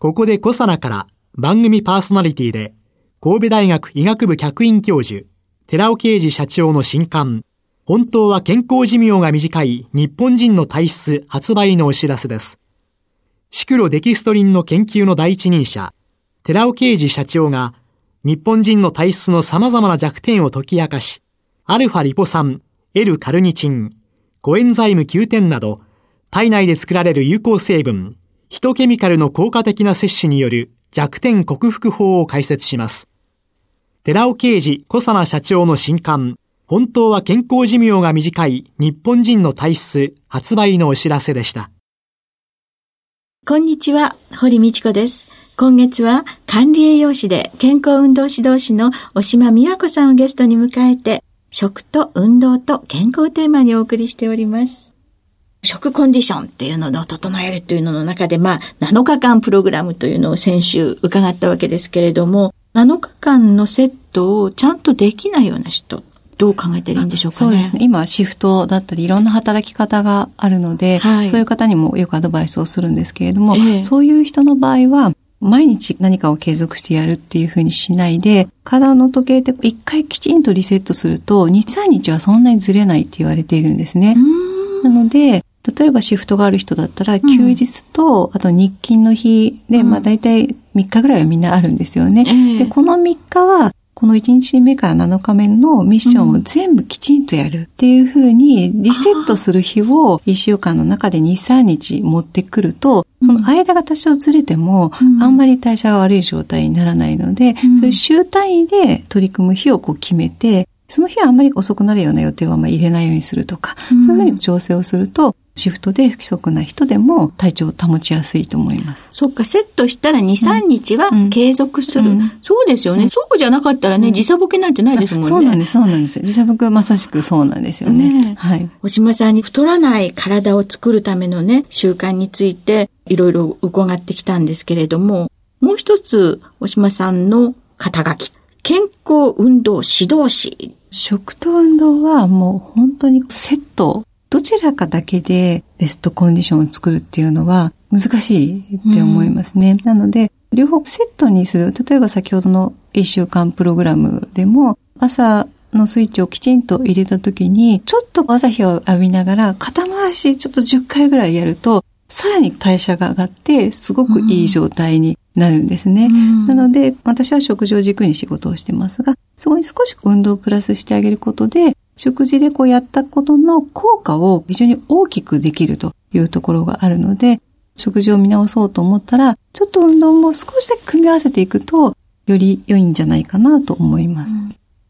ここでコサナから番組パーソナリティで神戸大学医学部客員教授寺尾啓治社長の新刊本当は健康寿命が短い日本人の体質発売のお知らせです。シクロデキストリンの研究の第一人者、寺尾啓治社長が日本人の体質の様々な弱点を解き明かし、アルファリポ酸、L カルニチン、コエンザイム9点など、体内で作られる有効成分、ヒトケミカルの効果的な摂取による弱点克服法を解説します。寺尾啓治小佐奈社長の新刊、本当は健康寿命が短い日本人の体質発売のお知らせでした。こんにちは、堀道子です。今月は管理栄養士で健康運動指導士の押島美和子さんをゲストに迎えて、食と運動と健康テーマにお送りしております。食コンディションっていうのを整えるというのの中で、まあ、7日間プログラムというのを先週伺ったわけですけれども、7日間のセットをちゃんとできないような人、どう考えてるんでしょうかね？そうですね。今、シフトだったり、いろんな働き方があるので、はい、そういう方にもよくアドバイスをするんですけれども、えそういう人の場合は、毎日何かを継続してやるっていうふうにしないで、体の時計って一回きちんとリセットすると、2、3日はそんなにずれないって言われているんですね。なので、例えばシフトがある人だったら、休日と、あと日勤の日で、うん、まあ大体3日ぐらいはみんなあるんですよね。えー、で、この3日はこの1日目から7日目のミッションを全部きちんとやるっていうふうに、リセットする日を1週間の中で2、3日持ってくると、その間が多少ずれても、あんまり代謝が悪い状態にならないので、そういう週単位で取り組む日をこう決めて、その日はあんまり遅くなるような予定はまあ入れないようにするとか、そういうふうに調整をすると、シフトで不規則な人でも体調を保ちやすいと思います。そっか、セットしたら2、3日は継続する。うんうん、そうですよね、うん、そうじゃなかったらね、時差ボケなんてないですもんね。そうなんです、そうなんです。時差ボケはまさしくそうなんですよね。ねはい。おしまさんに太らない体を作るためのね、習慣についていろいろ伺ってきたんですけれども、もう一つ、おしまさんの肩書き。健康運動指導士。食と運動はもう本当にセットどちらかだけでベストコンディションを作るっていうのは難しいって思いますね。うん、なので、両方セットにする。例えば先ほどの一週間プログラムでも、朝のスイッチをきちんと入れた時に、ちょっと朝日を浴びながら、肩回しちょっと10回ぐらいやると、さらに代謝が上がって、すごくいい状態になるんですね。うん、なので、私は食事を軸に仕事をしてますが、そこに少し運動をプラスしてあげることで、食事でこうやったことの効果を非常に大きくできるというところがあるので、食事を見直そうと思ったら、ちょっと運動も少しだけ組み合わせていくと、より良いんじゃないかなと思います。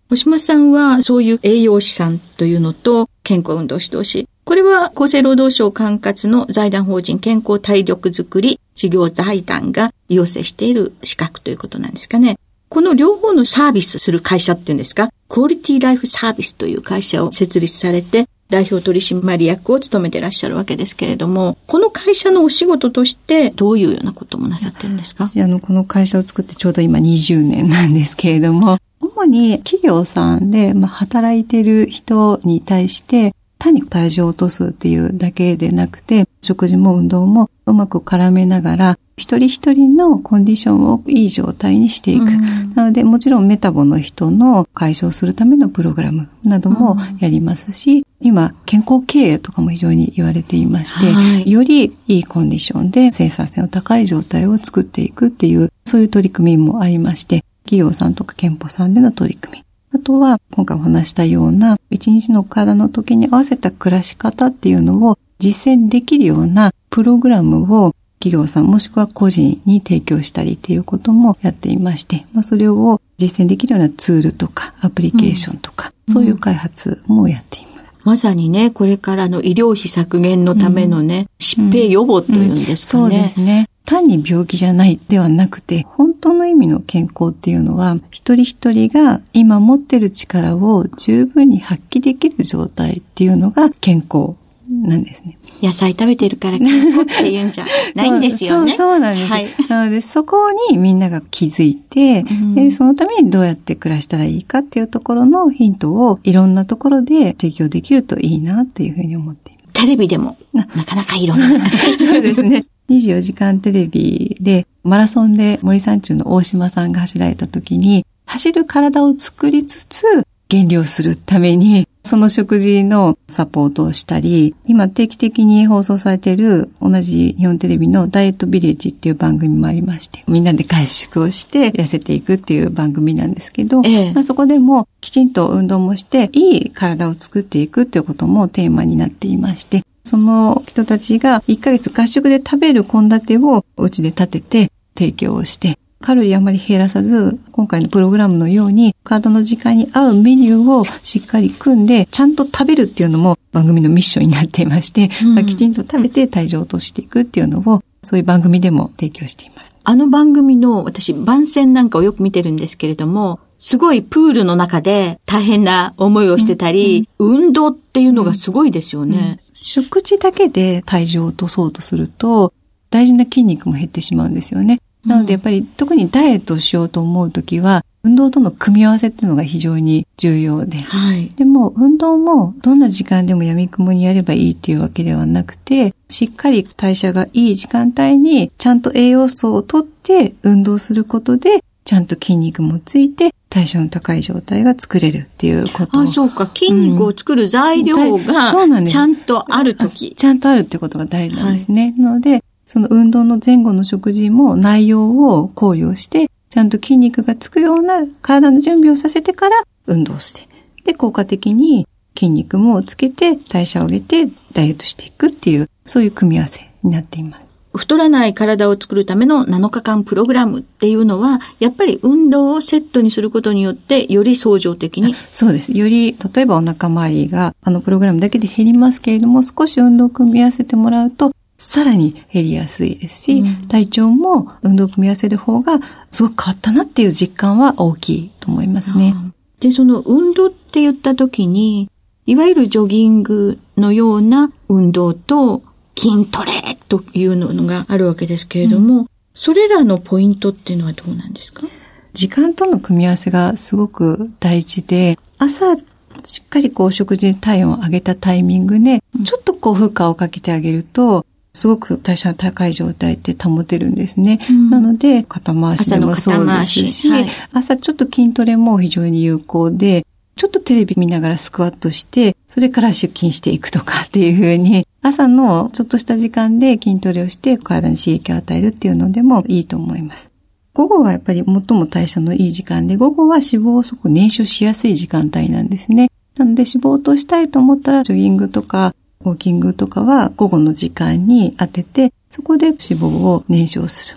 星間さんはそういう栄養士さんというのと健康運動指導士。これは厚生労働省管轄の財団法人健康体力づくり事業財団が要請している資格ということなんですかね。この両方のサービスする会社っていうんですか？クオリティライフサービスという会社を設立されて、代表取締役を務めてらっしゃるわけですけれども、この会社のお仕事としてどういうようなこともなさってるんですか？あの、この会社を作ってちょうど今20年なんですけれども、主に企業さんで、まあ、働いてる人に対して、単に体重を落とすっていうだけでなくて、食事も運動もうまく絡めながら、一人一人のコンディションをいい状態にしていく。うん、なので、もちろんメタボの人の解消するためのプログラムなどもやりますし、うん、今、健康経営とかも非常に言われていまして、はい、よりいいコンディションで生産性の高い状態を作っていくっていう、そういう取り組みもありまして、企業さんとか健保さんでの取り組み。あとは、今回お話したような、一日の体の時に合わせた暮らし方っていうのを実践できるようなプログラムを企業さんもしくは個人に提供したりっていうこともやっていまして、まあ、それを実践できるようなツールとかアプリケーションとか、うん、そういう開発もやっています。まさにね、これからの医療費削減のためのね、うん、疾病予防というんですかね。そうですね。単に病気じゃないではなくて、本当の意味の健康っていうのは、一人一人が今持ってる力を十分に発揮できる状態っていうのが健康なんですね。野菜食べてるから健康って言うんじゃないんですよね。そうそうなんです。はい、なので、そこにみんなが気づいて、うん、そのためにどうやって暮らしたらいいかっていうところのヒントをいろんなところで提供できるといいなっていうふうに思っています。テレビでも、なかなかいろんな。そうですね。24時間テレビで、マラソンで森山中の大島さんが走られた時に、走る体を作りつつ、減量するために、その食事のサポートをしたり、今定期的に放送されている同じ日本テレビのダイエットビレッジっていう番組もありまして、みんなで合宿をして痩せていくっていう番組なんですけど、ええ、まあ、そこでもきちんと運動もして、いい体を作っていくっていうこともテーマになっていまして、その人たちが1ヶ月合宿で食べる献立をお家で立てて提供をして、カロリーあまり減らさず、今回のプログラムのように、体の時間に合うメニューをしっかり組んで、ちゃんと食べるっていうのも番組のミッションになっていまして、うん、きちんと食べて体重を落としていくっていうのを、そういう番組でも提供しています。あの番組の私、番宣なんかをよく見てるんですけれども、すごいプールの中で大変な思いをしてたり、うん、運動っていうのがすごいですよね、うん、食事だけで体重を落とそうとすると、大事な筋肉も減ってしまうんですよね。なのでやっぱり特にダイエットをしようと思うときは、運動との組み合わせっていうのが非常に重要で。はい。でも、運動もどんな時間でも闇雲にやればいいっていうわけではなくて、しっかり代謝がいい時間帯にちゃんと栄養素をとって運動することで、ちゃんと筋肉もついて代謝の高い状態が作れるっていうこと。あ、そうか。筋肉を作る材料が、そうなんです。ちゃんとあるとき。ちゃんとあるってことが大事なんですね。はい、なので、その運動の前後の食事も内容を考慮して、ちゃんと筋肉がつくような体の準備をさせてから運動して、で、効果的に筋肉もつけて代謝を上げてダイエットしていくっていう、そういう組み合わせになっています。太らない体を作るための7日間プログラムっていうのは、やっぱり運動をセットにすることによって、より相乗的に。そうです。より、例えばお腹周りが、あのプログラムだけで減りますけれども、少し運動を組み合わせてもらうと、さらに減りやすいですし、うん、体調も運動を組み合わせる方がすごく変わったなっていう実感は大きいと思いますね。で、その運動って言った時に、いわゆるジョギングのような運動と筋トレというのがあるわけですけれども、うん、それらのポイントっていうのはどうなんですか？時間との組み合わせがすごく大事で、朝しっかりこう食事体温を上げたタイミングで、ちょっとこう負荷をかけてあげると、すごく代謝の高い状態って保てるんですね。うん、なので、肩回しでもそうですし、はい、朝ちょっと筋トレも非常に有効で、ちょっとテレビ見ながらスクワットして、それから出勤していくとかっていうふうに、朝のちょっとした時間で筋トレをして体に刺激を与えるっていうのでもいいと思います。午後はやっぱり最も代謝のいい時間で、午後は脂肪をすごく燃焼しやすい時間帯なんですね。なので脂肪を落としたいと思ったら、ジョギングとかウォーキングとかは午後の時間に当てて、そこで脂肪を燃焼する。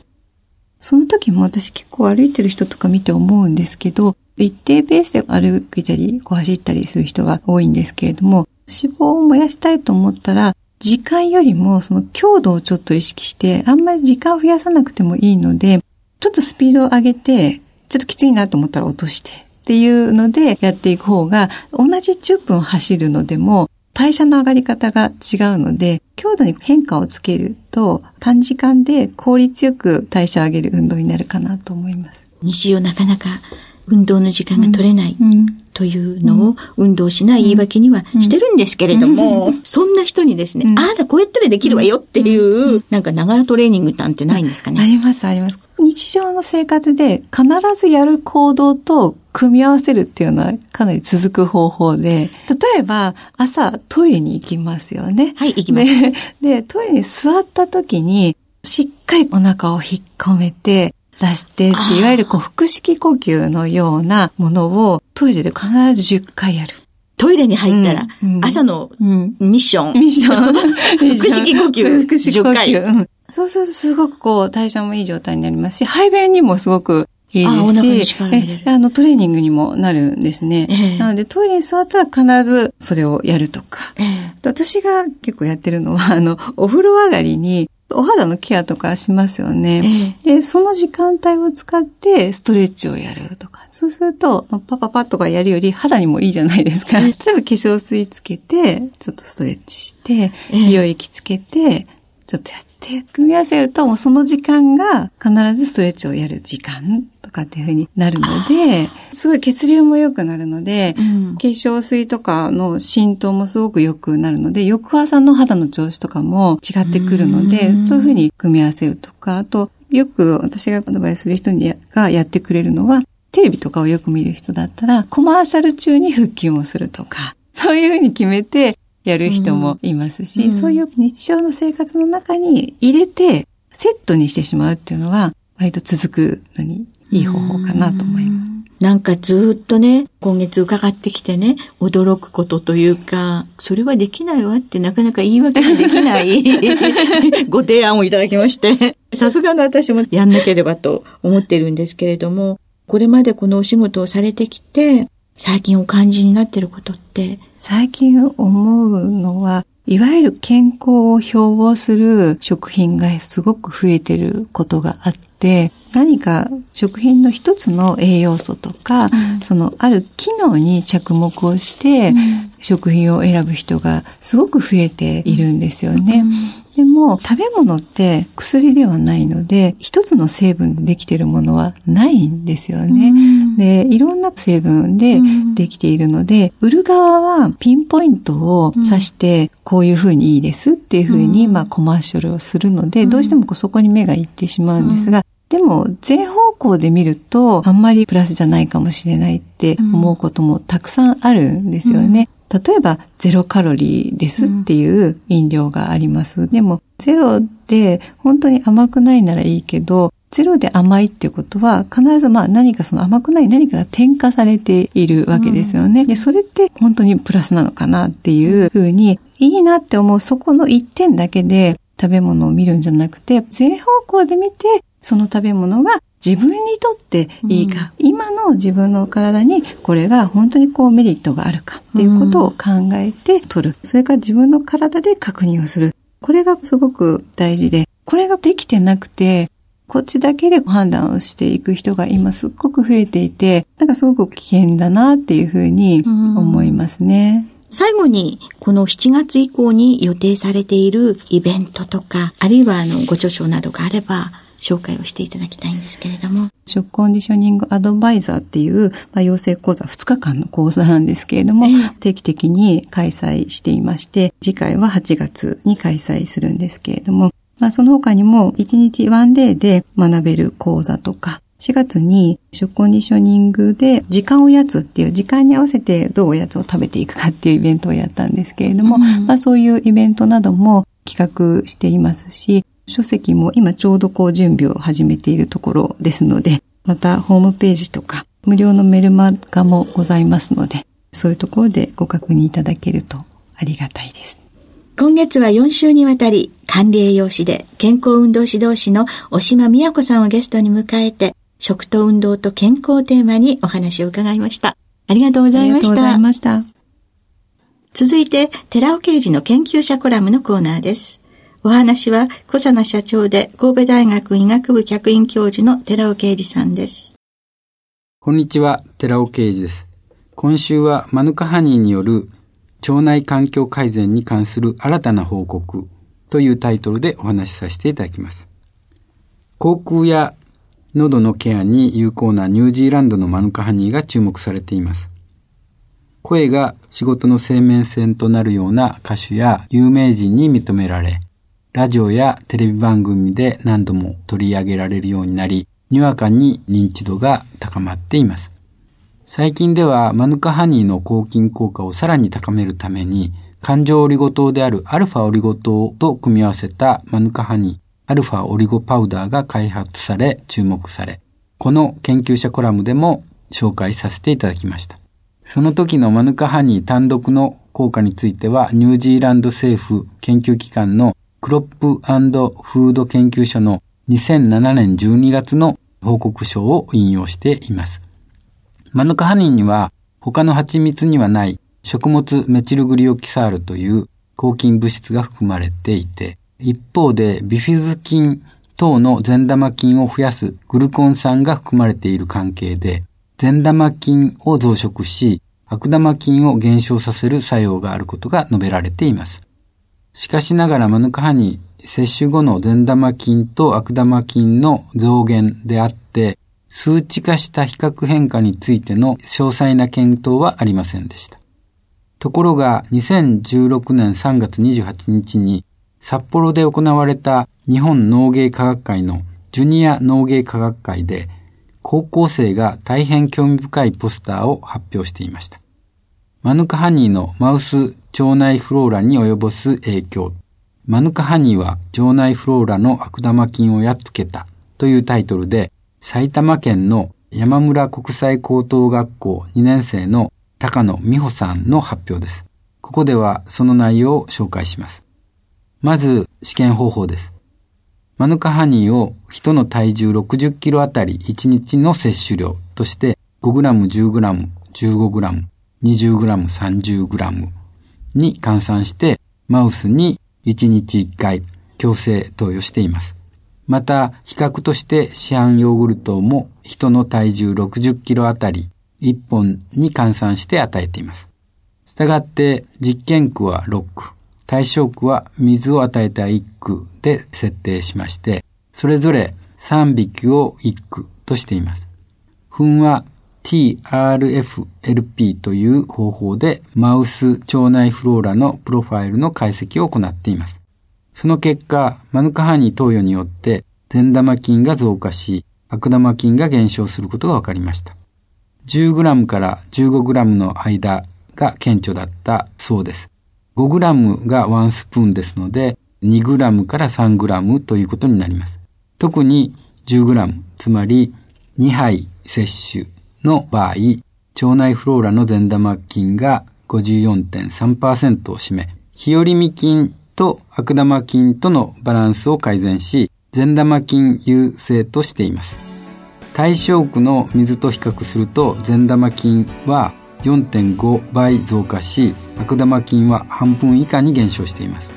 その時も私結構歩いてる人とか見て思うんですけど、一定ペースで歩いたり、こう走ったりする人が多いんですけれども、脂肪を燃やしたいと思ったら、時間よりもその強度をちょっと意識して、あんまり時間を増やさなくてもいいので、ちょっとスピードを上げて、ちょっときついなと思ったら落として、っていうのでやっていく方が、同じ10分走るのでも、代謝の上がり方が違うので、強度に変化をつけると、短時間で効率よく代謝を上げる運動になるかなと思います。日常なかなか運動の時間が取れない。というのを運動しない言い訳にはしてるんですけれども、そんな人にですね、ああだこうやったらできるわよっていう、なんかながらトレーニングなんてないんですかね？ありますあります。日常の生活で必ずやる行動と組み合わせるっていうのはかなり続く方法で、例えば朝トイレに行きますよね。はい、行きます。で、でトイレに座った時にしっかりお腹を引っ込めて、出してって、いわゆるこう腹式呼吸のようなものをトイレで必ず10回やる。トイレに入ったら、朝のミッション。ミッション。腹式呼吸。腹式呼吸。そうするとすごくこう代謝もいい状態になりますし、排便にもすごくいいですし、あのトレーニングにもなるんですね。えー、なのでトイレに座ったら必ずそれをやるとか。えー、私が結構やってるのは、あの、お風呂上がりにお肌のケアとかしますよね。ええ、で、その時間帯を使ってストレッチをやるとか。そうすると、パパパッとかやるより肌にもいいじゃないですか。例えば化粧水つけて、ちょっとストレッチして、美容液つけて、ちょっとやって、組み合わせると、もうその時間が必ずストレッチをやる時間とかっていう風になるので、すごい血流も良くなるので、うん、化粧水とかの浸透もすごく良くなるので、翌朝の肌の調子とかも違ってくるので、うそういう風に組み合わせるとか、あと、よく私がアドバイスする人にがやってくれるのは、テレビとかをよく見る人だったら、コマーシャル中に腹筋をするとか、そういう風に決めてやる人もいますし、うん、そういう日常の生活の中に入れて、セットにしてしまうっていうのは、割と続くのにいい方法かなと思います。なんかずっとね、今月伺ってきてね、驚くことというか、それはできないわってなかなか言い訳ができない。ご提案をいただきまして、さすがの私もやんなければと思ってるんですけれども、これまでこのお仕事をされてきて、最近お感じになってることって？最近思うのは、いわゆる健康を標榜する食品がすごく増えてることがあって、何か食品の一つの栄養素とか、うん、そのある機能に着目をして、うん、食品を選ぶ人がすごく増えているんですよね。うんでも、食べ物って薬ではないので、一つの成分でできているものはないんですよね。うん、で、いろんな成分でできているので、売る側はピンポイントを指して、こういうふうにいいですっていうふうに、まあ、コマーシャルをするので、どうしてもそこに目がいってしまうんですが、でも、全方向で見ると、あんまりプラスじゃないかもしれないって思うこともたくさんあるんですよね。例えば、ゼロカロリーですっていう飲料があります。うん、でも、ゼロで本当に甘くないならいいけど、ゼロで甘いっていうことは、必ずまあ何かその甘くない何かが添加されているわけですよね。うん、で、それって本当にプラスなのかなっていうふうに、いいなって思うそこの一点だけで食べ物を見るんじゃなくて、全方向で見て、その食べ物が自分にとっていいか、うん、今の自分の体にこれが本当にこうメリットがあるかっていうことを考えて取る。それから自分の体で確認をする。これがすごく大事で、これができてなくて、こっちだけで判断をしていく人が今すっごく増えていて、なんかすごく危険だなっていうふうに思いますね。最後に、この7月以降に予定されているイベントとか、あるいはあのご著書などがあれば、紹介をしていただきたいんですけれども。食コンディショニングアドバイザーっていう、まあ、養成講座2日間の講座なんですけれども、定期的に開催していまして、次回は8月に開催するんですけれども、まあ、その他にも1日ワンデーで学べる講座とか、4月に食コンディショニングで時間おやつっていう時間に合わせてどうおやつを食べていくかっていうイベントをやったんですけれども、うん、まあそういうイベントなども企画していますし、書籍も今ちょうどこう準備を始めているところですので、またホームページとか無料のメルマガもございますので、そういうところでご確認いただけるとありがたいです。今月は4週にわたり、管理栄養士で健康運動指導士の押島美也子さんをゲストに迎えて、食と運動と健康をテーマにお話を伺いました。ありがとうございました。ありがとうございました。続いて、寺尾刑事の研究者コラムのコーナーです。お話は小佐奈社長で神戸大学医学部客員教授の寺尾啓二さんです。こんにちは、寺尾啓二です。今週はマヌカハニーによる腸内環境改善に関する新たな報告というタイトルでお話しさせていただきます。口腔や喉のケアに有効なニュージーランドのマヌカハニーが注目されています。声が仕事の生命線となるような歌手や有名人に認められ、ラジオやテレビ番組で何度も取り上げられるようになり、にわかに認知度が高まっています。最近ではマヌカハニーの抗菌効果をさらに高めるために、環状オリゴ糖であるアルファオリゴ糖と組み合わせたマヌカハニー、アルファオリゴパウダーが開発され注目され、この研究者コラムでも紹介させていただきました。その時のマヌカハニー単独の効果については、ニュージーランド政府研究機関のクロップフード研究所の2007年12月の報告書を引用しています。マヌカハニーには他の蜂蜜にはない食物メチルグリオキサールという抗菌物質が含まれていて、一方で、ビフィズ菌等の善玉菌を増やすグルコン酸が含まれている関係で、善玉菌を増殖し、悪玉菌を減少させる作用があることが述べられています。しかしながらマヌカハニー摂取後の善玉菌と悪玉菌の増減であって、数値化した比較変化についての詳細な検討はありませんでした。ところが2016年3月28日に札幌で行われた日本農芸科学会のジュニア農芸科学会で高校生が大変興味深いポスターを発表していました。マヌカハニーのマウス腸内フローラに及ぼす影響。マヌカハニーは腸内フローラの悪玉菌をやっつけたというタイトルで埼玉県の山村国際高等学校2年生の高野美穂さんの発表です。ここではその内容を紹介します。まず試験方法です。マヌカハニーを人の体重60キロあたり1日の摂取量として 5g、10g、15g、20g、30g に換算してマウスに1日1回強制投与しています。また、比較として市販ヨーグルトも人の体重60キロあたり1本に換算して与えています。したがって実験区は6区、対象区は水を与えた1区で設定しまして、それぞれ3匹を1区としています。糞は TRFLP という方法でマウス腸内フローラのプロファイルの解析を行っています。その結果、マヌカハニー投与によって善玉菌が増加し、悪玉菌が減少することが分かりました。10g から 15g の間が顕著だったそうです。5g が1スプーンですので、2g から 3g ということになります。特に 10g、つまり2杯摂取の場合、腸内フローラの善玉菌が54.3%を占め、日和見菌と悪玉菌とのバランスを改善し、善玉菌優勢としています。対象区の水と比較すると、善玉菌は4.5倍増加し、悪玉菌は半分以下に減少しています。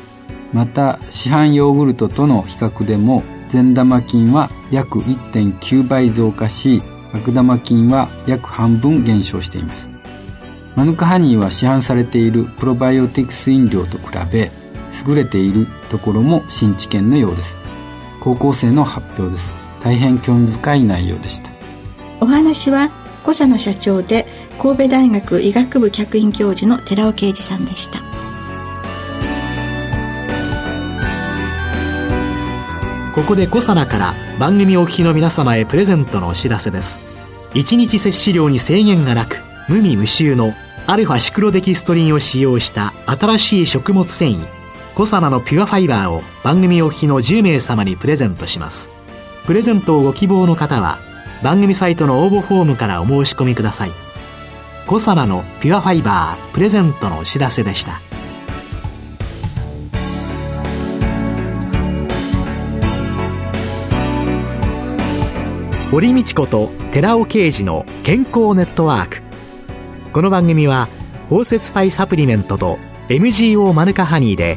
また、市販ヨーグルトとの比較でも、善玉菌は約1.9倍増加し、悪玉菌は約半分減少していますマヌカハニーは市販されているプロバイオティクス飲料と比べ優れているところも新知見のようです。高校生の発表です。大変興味深い内容でした。お話は小佐野社長で神戸大学医学部客員教授の寺尾啓二さんでした。ここでコサナから番組お聞きの皆様へプレゼントのお知らせです。1日摂取量に制限がなく無味無臭のアルファシクロデキストリンを使用した新しい食物繊維コサナのピュアファイバーを番組お聞きの10名様にプレゼントします。プレゼントをご希望の方は番組サイトの応募フォームからお申し込みください。コサナのピュアファイバープレゼントのお知らせでした。堀道子と寺尾啓二の健康ネットワーク。この番組は包摂体サプリメントと MGO マヌカハニーで